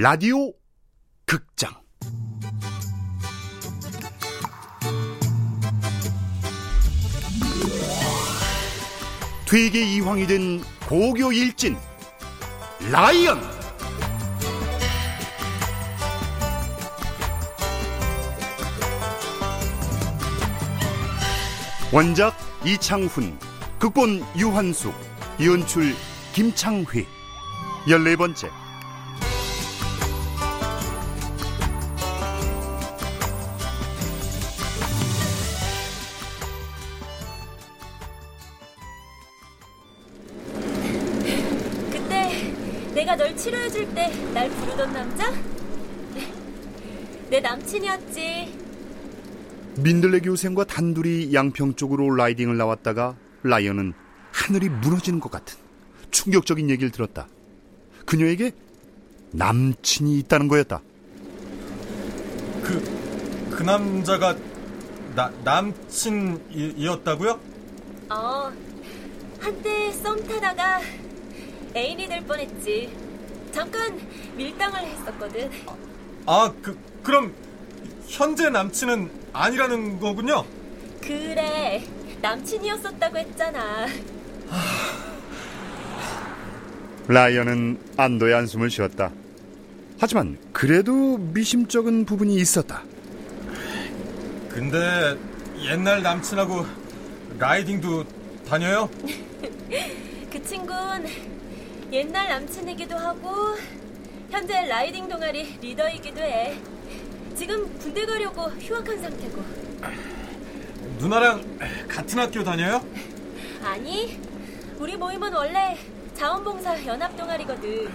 라디오 극장. 되게 이황이 된 고교 일진 라이언. 원작 이창훈 극본 유한숙 연출 김창휘. 열네 번째 날 부르던 남자? 내 남친이었지. 민들레 교생과 단둘이 양평 쪽으로 라이딩을 나왔다가 라이언은 하늘이 무너지는 것 같은 충격적인 얘기를 들었다. 그녀에게 남친이 있다는 거였다. 그, 그 남자가 나, 남친이었다고요? 어, 한때 썸 타다가 애인이 될 뻔했지. 잠깐 밀당을 했었거든. 아, 그, 그럼 현재 남친은 아니라는 거군요? 그래, 남친이었었다고 했잖아. 라이언은 안도의 한숨을 쉬었다. 하지만 그래도 미심쩍은 부분이 있었다. 근데 옛날 남친하고 라이딩도 다녀요? 그 친구는 옛날 남친이기도 하고 현재 라이딩 동아리 리더이기도 해. 지금 군대 가려고 휴학한 상태고. 누나랑 같은 학교 다녀요? 아니, 우리 모임은 원래 자원봉사 연합 동아리거든.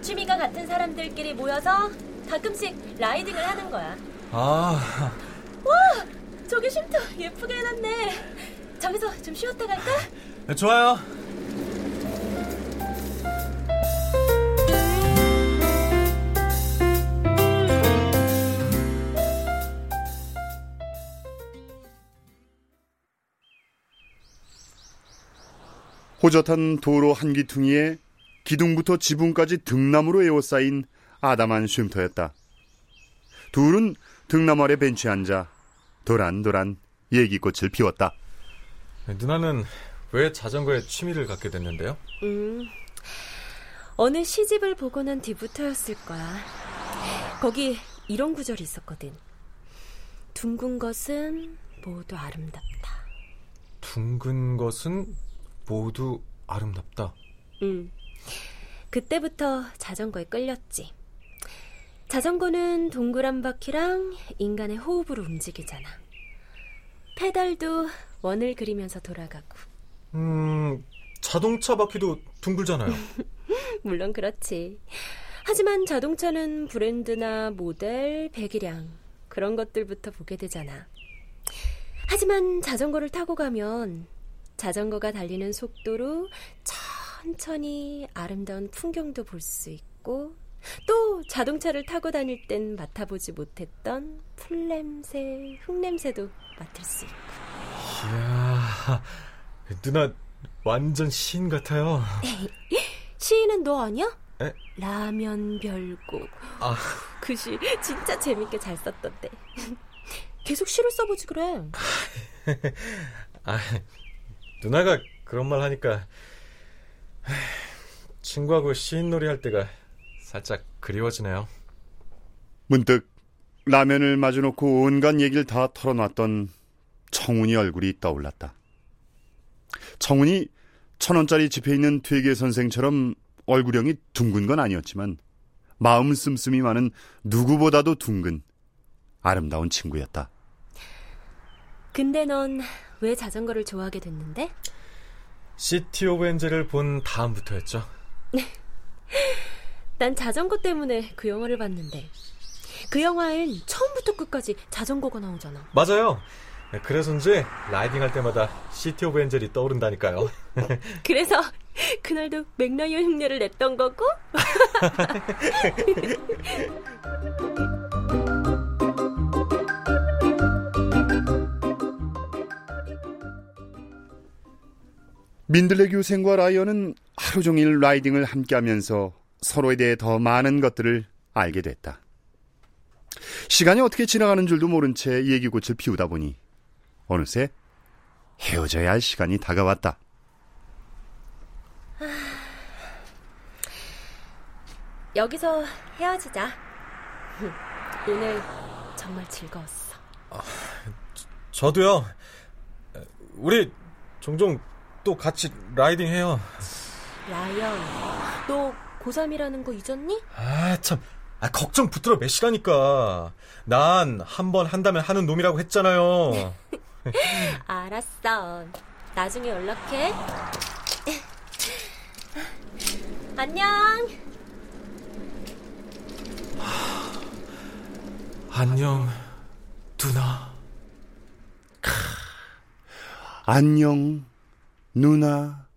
취미가 같은 사람들끼리 모여서 가끔씩 라이딩을 하는 거야. 아, 와, 저기 쉼터 예쁘게 해놨네. 저기서 좀 쉬었다 갈까? 좋아요. 호젓한 도로 한 기퉁이에 기둥부터 지붕까지 등나무로 에워싸인 아담한 쉼터였다. 둘은 등나무 아래 벤치에 앉아 도란도란 얘기꽃을 피웠다. 누나는 왜 자전거에 취미를 갖게 됐는데요? 음, 어느 시집을 보고 난 뒤부터였을 거야. 거기 이런 구절이 있었거든. 둥근 것은 모두 아름답다. 둥근 것은 모두 아름답다. 음, 그때부터 자전거에 끌렸지. 자전거는 동그란 바퀴랑 인간의 호흡으로 움직이잖아. 페달도 원을 그리면서 돌아가고. 음, 자동차 바퀴도 둥글잖아요. 물론 그렇지. 하지만 자동차는 브랜드나 모델, 배기량 그런 것들부터 보게 되잖아. 하지만 자전거를 타고 가면 자전거가 달리는 속도로 천천히 아름다운 풍경도 볼 수 있고 또 자동차를 타고 다닐 땐 맡아보지 못했던 풀냄새, 흙냄새도 맡을 수 있고. 이야, 누나 완전 시인 같아요. 시인은 너 아니야? 에? 라면 별곡. 아, 그시 진짜 재밌게 잘 썼던데. 계속 시를 써보지 그래. 아, 누나가 그런 말 하니까 하, 친구하고 시인놀이 할 때가 살짝 그리워지네요. 문득 라면을 마주놓고 온갖 얘기를 다 털어놨던 청운이 얼굴이 떠올랐다. 청운이 천 원짜리 지폐에 있는 퇴계 선생처럼 얼굴형이 둥근 건 아니었지만 마음 씀씀이 많은 누구보다도 둥근 아름다운 친구였다. 근데 넌 왜 자전거를 좋아하게 됐는데? City of Angel을 본 다음부터였죠. 난 자전거 때문에 그 영화를 봤는데 그 영화엔 처음부터 끝까지 자전거가 나오잖아. 맞아요. 그래서인지 riding 할 때마다 City of Angel이 떠오른다니까요. 그래서 그날도 맥라이언 흉내를 냈던 거고? 민들레 교생과 라이언은 하루 종일 riding을 함께하면서 서로에 대해 더 많은 것들을 알게 됐다. 시간이 어떻게 지나가는 줄도 모른 채 얘기꽃을 피우다 보니 어느새 헤어져야 할 시간이 다가왔다. 여기서 헤어지자. 오늘 정말 즐거웠어. 아, 저도요. 우리 종종 또 같이 라이딩 해요. 라이언, 너 고3이라는 거 잊었니? 아, 참. 아, 걱정 붙들어 매시라니까. 난 한 번 한다면 하는 놈이라고 했잖아요. 알았어. 나중에 연락해. 안녕. 안녕, 누나. 안녕, 누나.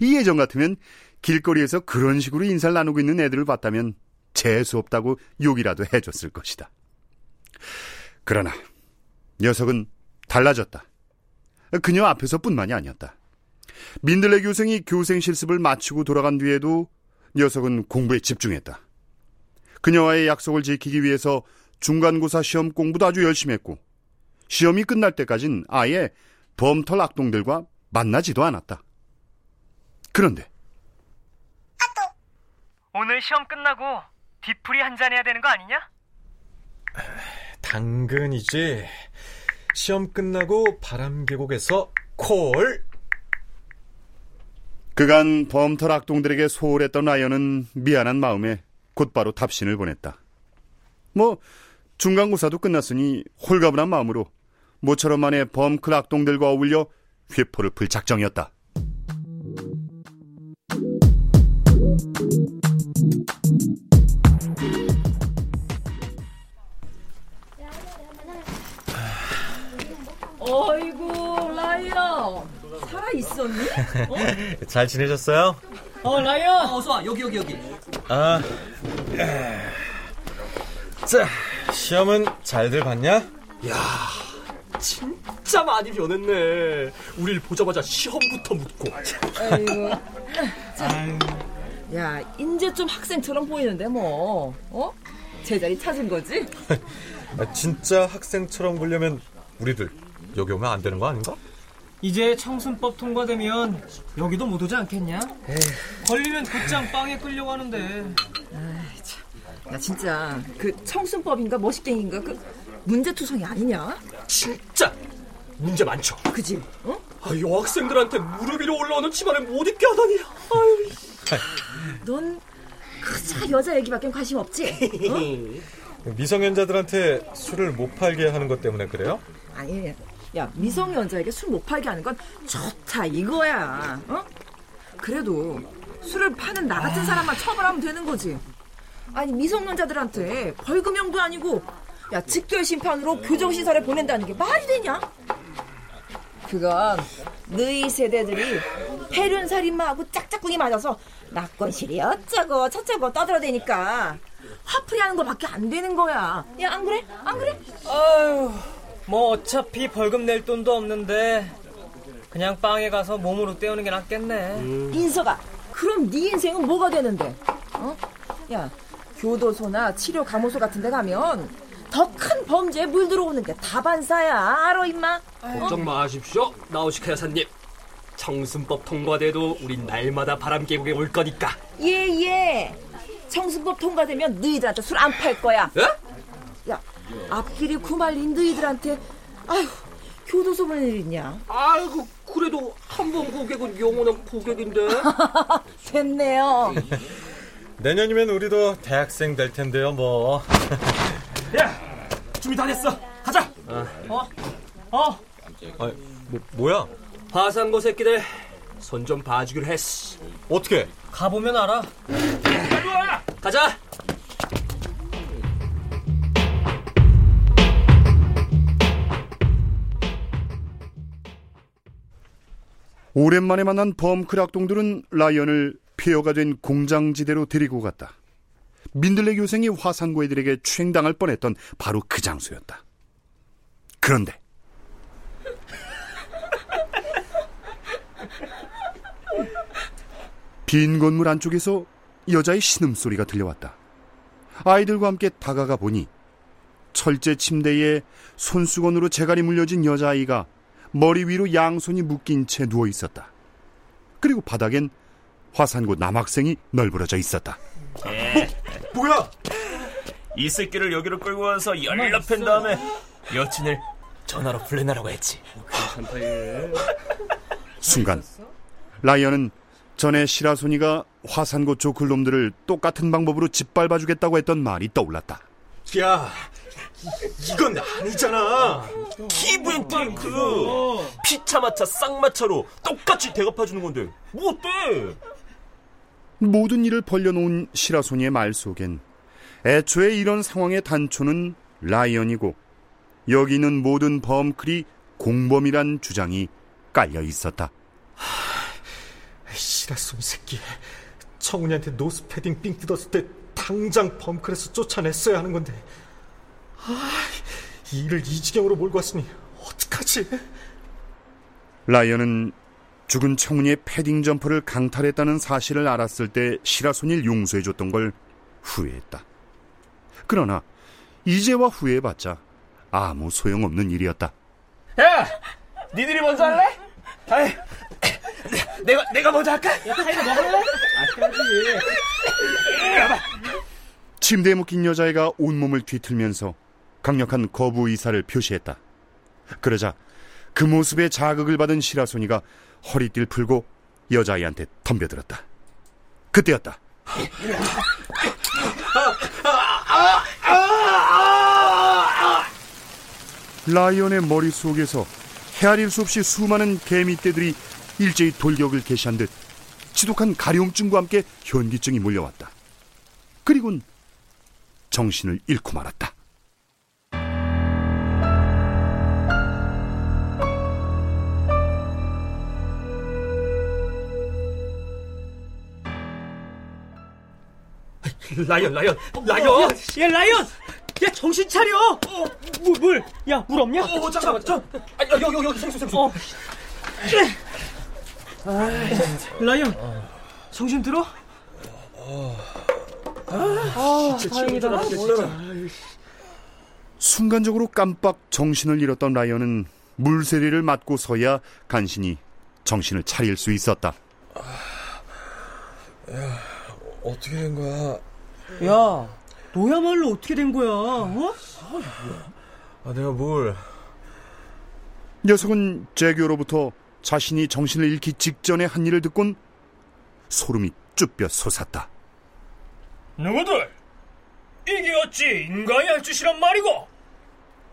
이 예전 같으면 길거리에서 그런 식으로 인사를 나누고 있는 애들을 봤다면 재수 없다고 욕이라도 해줬을 것이다. 그러나 녀석은 달라졌다. 그녀 앞에서뿐만이 아니었다. 민들레 교생이 교생 실습을 마치고 돌아간 뒤에도 녀석은 공부에 집중했다. 그녀와의 약속을 지키기 위해서 중간고사 시험 공부도 아주 열심히 했고 시험이 끝날 때까진 아예 범털 악동들과 만나지도 않았다. 그런데 오늘 시험 끝나고 뒤풀이 한 잔 해야 되는 거 아니냐? 당근이지. 시험 끝나고 바람 계곡에서 콜. 그간 범털 악동들에게 소홀했던 라이언은 미안한 마음에 곧바로 답신을 보냈다. 뭐 중간고사도 끝났으니 홀가분한 마음으로 모처럼 만에 범클 악동들과 어울려 회포를 풀 작정이었다. 어이구 라이언 살아 있었니? 어? 잘 지내셨어요? 어 라이언 어, 어서 와 여기 여기 여기. 아, 자 시험은 잘들 봤냐? 야, 진짜 많이 변했네. 우릴 보자마자 시험부터 묻고. 아이고. 자, 야, 이제 좀 학생처럼 보이는데 뭐, 어? 제자리 찾은 거지? 아, 진짜 학생처럼 보려면 우리들 여기 오면 안 되는 거 아닌가? 이제 청순법 통과되면 여기도 못 오지 않겠냐? 에이. 걸리면 곧장 빵에 끌려고 하는데. 아이, 참. 야, 진짜 그 청순법인가 머시갱인가 그 문제투성이 아니냐? 진짜 문제 많죠. 그지? 어? 아, 여학생들한테 무릎 위로 올라오는 치마를 못 입게 하다니. 아유. 넌 그저 여자 얘기밖에 관심 없지? 어? 미성년자들한테 술을 못 팔게 하는 것 때문에 그래요? 아니, 야 미성년자에게 술 못 팔게 하는 건 좋다 이거야. 어? 그래도 술을 파는 나 같은 사람만 처벌하면 되는 거지. 아니 미성년자들한테 벌금형도 아니고 야 직결 심판으로 교정 시설에 보낸다는 게 말이 되냐? 그건 너희 세대들이 해륜살인마하고 짝짝꿍이 맞아서 낙건실이 어쩌고 저쩌고 떠들어대니까 화풀이 하는 거밖에 안 되는 거야. 야 안 그래? 안 그래? 아유, 뭐 어차피 벌금 낼 돈도 없는데 그냥 빵에 가서 몸으로 때우는 게 낫겠네. 음. 인서가 그럼 네 인생은 뭐가 되는데? 어? 야 교도소나 치료 감호소 같은 데 가면 더 큰 범죄에 물 들어오는 게 다반사야. 알아 임마? 걱정 마십시오 나오시카 여사님. 청순법 통과돼도 우린 날마다 바람 계곡에 올 거니까. 예예 예. 청순법 통과되면 너희들한테 술 안 팔 거야. 예? 야 앞길이 구말린 너희들한테 아휴 교도소 보낼 일 있냐? 아이고 그래도 한 번 고객은 영원한 고객인데. 됐네요. 내년이면 우리도 대학생 될 텐데요 뭐 야 준비 다 됐어 가자 어? 어? 아, 뭐, 뭐야? 화상고 새끼들 손 좀 봐주기로 했어 어떻게? 가보면 알아. 가자 오랜만에 만난 범클 악동들은 라이언을 폐허가 된 공장지대로 데리고 갔다. 민들레 교생이 화산고 애들에게 추행당할 뻔했던 바로 그 장소였다. 그런데 빈 건물 안쪽에서 여자의 신음소리가 들려왔다. 아이들과 함께 다가가 보니 철제 침대에 손수건으로 재갈이 물려진 여자아이가 머리 위로 양손이 묶인 채 누워 있었다. 그리고 바닥엔 화산고 남학생이 널브러져 있었다. 뭐야? 이 새끼를 여기로 끌고 와서 팬 다음에 여친을 전화로 불러내라고 했지. 순간 라이언은 전에 시라소니가 화산고 쪽 글놈들을 똑같은 방법으로 짓밟아주겠다고 했던 말이 떠올랐다. 야, 이건 아니잖아. 기브앤 테이크 피차 마차 쌍마차로 똑같이 대갚아주는 건데 뭐 어때? 모든 일을 벌려놓은 시라소니의 말 속엔 애초에 이런 상황의 단초는 라이언이고 여기 있는 모든 범클이 공범이란 주장이 깔려 있었다. 시라손 새끼. 청훈이한테 노스 패딩 삥 뜯었을 때 당장 범클에서 쫓아냈어야 하는 건데. 아, 이 일을 이 지경으로 몰고 왔으니 어떡하지? 라이언은 죽은 청운이의 패딩 점퍼를 강탈했다는 사실을 알았을 때 스라소니를 용서해줬던 걸 후회했다. 그러나 이제와 후회해봤자 아무 소용없는 일이었다. 야, 니들이 먼저 할래? 아이, 내가 내가 먼저 할까? 침대에 묶인 여자애가 온몸을 뒤틀면서 강력한 거부 의사를 표시했다. 그러자 그 모습에 자극을 받은 시라소니가 허리띠를 풀고 여자아이한테 덤벼들었다. 그때였다. 라이언의 머릿속에서 헤아릴 수 없이 수많은 개미떼들이 일제히 돌격을 개시한 듯 지독한 가려움증과 함께 현기증이 몰려왔다. 그리곤 정신을 잃고 말았다. 라이언, 라이언, 라이언! 야 라이언! 야 정신 차려! 물 물! 야 물 없냐? 어, 잠깐만, 저, 아, 여기, 여기, 여기, 생수, 생수. 어. 라이언 정신 들어? 순간적으로 깜빡 정신을 잃었던 라이언은 물세리를 맞고서야 간신히 정신을 차릴 수 있었다. 어떻게 된 거야? 야 너야말로 어떻게 된 거야? 어? 아, 내가 뭘? 녀석은 제교로부터 자신이 정신을 잃기 직전에 한 일을 듣곤 소름이 쭈뼛 솟았다. 누구들? 이게 어찌 인간이 할 짓이란 말이고?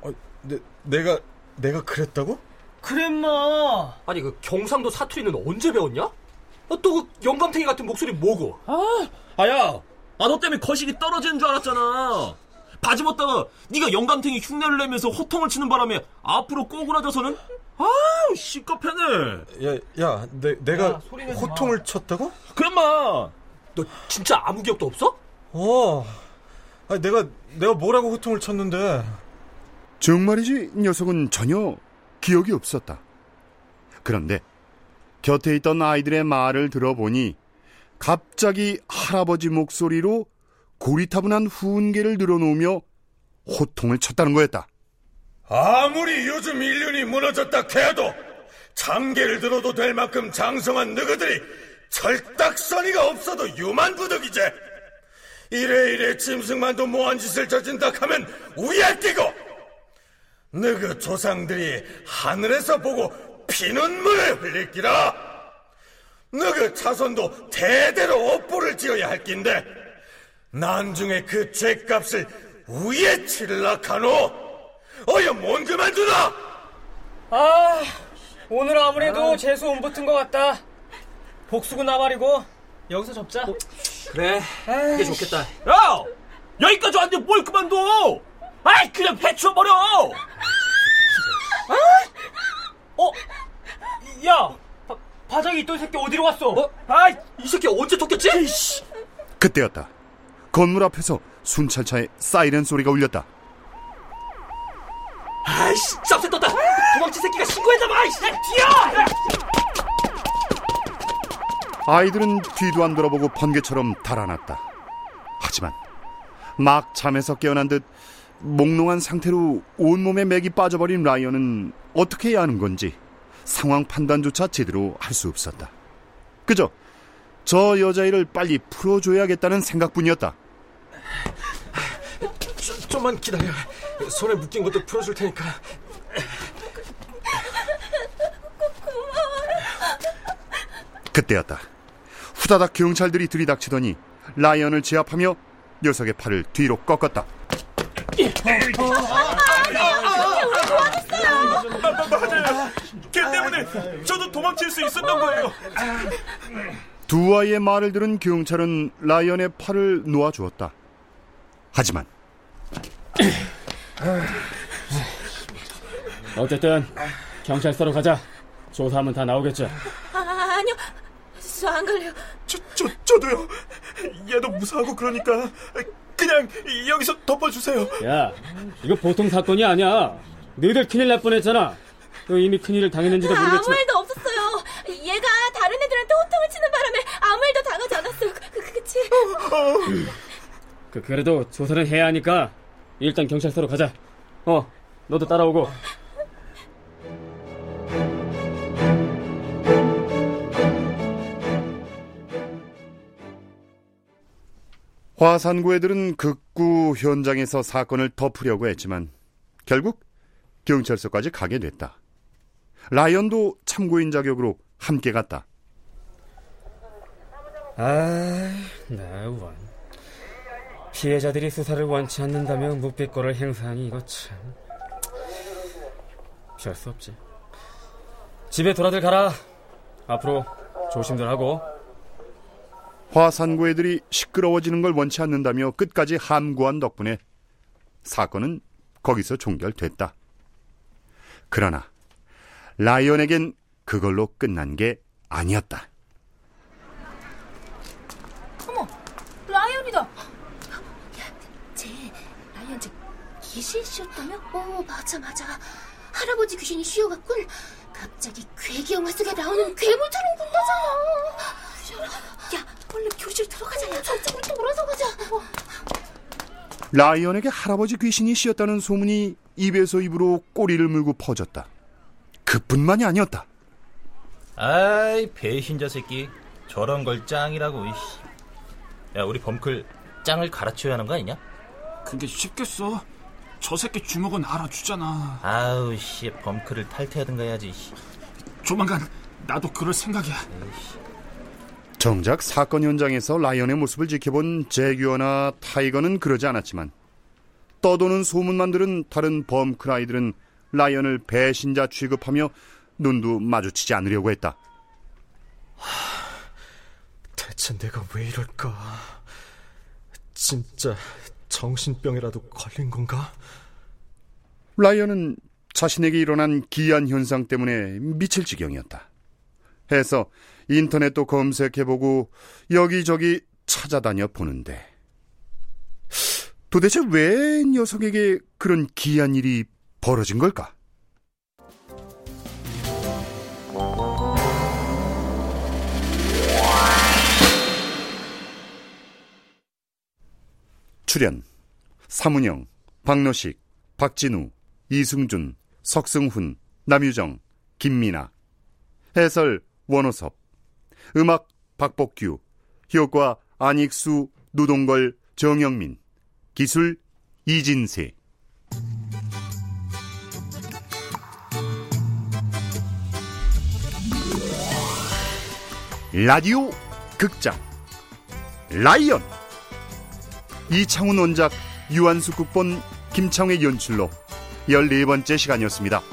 아, 내, 내가 내가 그랬다고? 그래 마 아니, 그 경상도 사투리는 언제 배웠냐? 어, 또그 영감탱이 같은 목소리 뭐고? 아야, 아 너 때문에 거식이 떨어지는 줄 알았잖아. 바지 벗다가 네가 영감탱이 흉내를 내면서 호통을 치는 바람에 앞으로 꼬그라져서는 아우 시커패네. 야, 야, 내, 내가 야, 내지 마. 호통을 쳤다고? 그럼 마. 너 진짜 아무 기억도 없어? 어. 아니, 내가 내가 뭐라고 호통을 쳤는데? 정말이지 녀석은 전혀 기억이 없었다. 그런데 곁에 있던 아이들의 말을 들어보니 갑자기 할아버지 목소리로 고리타분한 후운계를 늘어놓으며 호통을 쳤다는 거였다. 아무리 요즘 인륜이 무너졌다 해도 참개를 들어도 될 만큼 장성한 너희들이 철딱서니가 없어도 유만부덕이제 이래 이래 짐승만도 뭐한 짓을 저진다 하면 우야할 끼고 너희 조상들이 하늘에서 보고 피눈물을 흘릴기라 너희 자손도 대대로 업보를 지어야 할 낀데 난중에 그 죄값을 우에 치를라카노? 어여 뭔 그만두나? 아 오늘 아무래도 재수 온 붙은 것 같다. 복수고 나발이고 여기서 접자. 그래, 이게 좋겠다. 야, 여기까지 왔는데 뭘 그만둬? 아이 그냥 해치워버려. 어? 야 바, 바닥에 있던 새끼 어디로 갔어? 어? 아이, 이 새끼 언제 톡겠지? 그때였다. 건물 앞에서 순찰차의 사이렌 소리가 울렸다. 아이씨, 짭새 떴다. 도망친 새끼가 신고했나봐. 아이씨, 뛰어! 아이들은 뒤도 안 돌아보고 번개처럼 달아났다. 하지만 막 잠에서 깨어난 듯 몽롱한 상태로 온몸에 맥이 빠져버린 라이언은 어떻게 해야 하는 건지 상황 판단조차 제대로 할 수 없었다. 그저 저 여자애를 빨리 풀어줘야겠다는 생각뿐이었다. 좀, 좀만 기다려. 손에 묶인 것도 풀어줄 테니까. 그때였다. 후다닥 경찰들이 들이닥치더니 라이언을 제압하며 녀석의 팔을 뒤로 꺾었다. 걔 때문에 저도 도망칠 수 있었던 거예요. 두 아이의 말을 들은 경찰은 라이언의 팔을 놓아주었다. 하지만 어쨌든 경찰서로 가자. 조사하면 다 나오겠죠. 아, 아니요. 저 안 갈래요. 저, 저, 저도요. 얘도 무사하고 그러니까 그냥 여기서 덮어주세요. 야, 이거 보통 사건이 아니야. 너희들 큰일 날 뻔했잖아. 너 이미 큰일을 당했는지도 아, 아무 모르겠지만. 일도 없었어요. 얘가 다른 애들한테 호통을 치는 바람에 아무 일도 당하지 않았어요. 그, 그, 그치? 그, 그래도 조사는 해야 하니까 일단 경찰서로 가자. 어, 너도 따라오고. 화산구 애들은 극구 현장에서 사건을 덮으려고 했지만 결국 경찰서까지 가게 됐다. 라이언도 참고인 자격으로 함께 갔다. 아, 나 원. 피해자들이 수사를 원치 않는다면 묵비권을 행사하니 이거 참. 피할 수 없지. 집에 돌아들 가라. 앞으로 조심들 하고. 화산구 애들이 시끄러워지는 걸 원치 않는다며 끝까지 함구한 덕분에 사건은 거기서 종결됐다. 그러나 라이언에겐 그걸로 끝난 게 아니었다. 어머, 라이언이다. 쟤 라이언 쟤 귀신 씌웠다며? 어 맞아 맞아 할아버지 귀신이 씌워갔군 갑자기 괴기 영화 속에 나오는 괴물처럼 군다잖아 야 얼른 교실 들어가자 야 저쪽으로 돌아서 가자 어. 라이언에게 할아버지 귀신이 씌었다는 소문이 입에서 입으로 꼬리를 물고 퍼졌다. 그뿐만이 아니었다. 아이 배신자 새끼 저런 걸 짱이라고 이씨. 야 우리 범클 짱을 갈아치워야 하는 거 아니냐? 그게 쉽겠어. 저 새끼 주먹은 알아주잖아. 아우 씨 범클을 탈퇴하든가 해야지 씨. 조만간 나도 그럴 생각이야. 정작 사건 현장에서 라이언의 모습을 지켜본 제규어나 타이거는 그러지 않았지만 떠도는 소문만 들은 다른 범크라이들은 라이언을 배신자 취급하며 눈도 마주치지 않으려고 했다. 대체 내가 왜 이럴까? 진짜 정신병이라도 걸린 건가? 라이언은 자신에게 일어난 기이한 현상 때문에 미칠 지경이었다. 해서 인터넷도 검색해보고 여기저기 찾아다녀 보는데 도대체 왜 녀석에게 그런 기이한 일이 벌어진 걸까? 출연 사문영, 박노식, 박진우, 이승준, 석승훈, 남유정, 김미나 해설 원호섭. 음악 박복규. 효과 안익수, 노동걸, 정영민. 기술 이진세 라디오 극장 라이언 이창훈 원작 유한수 국본 김창회 연출로 14번째 시간이었습니다.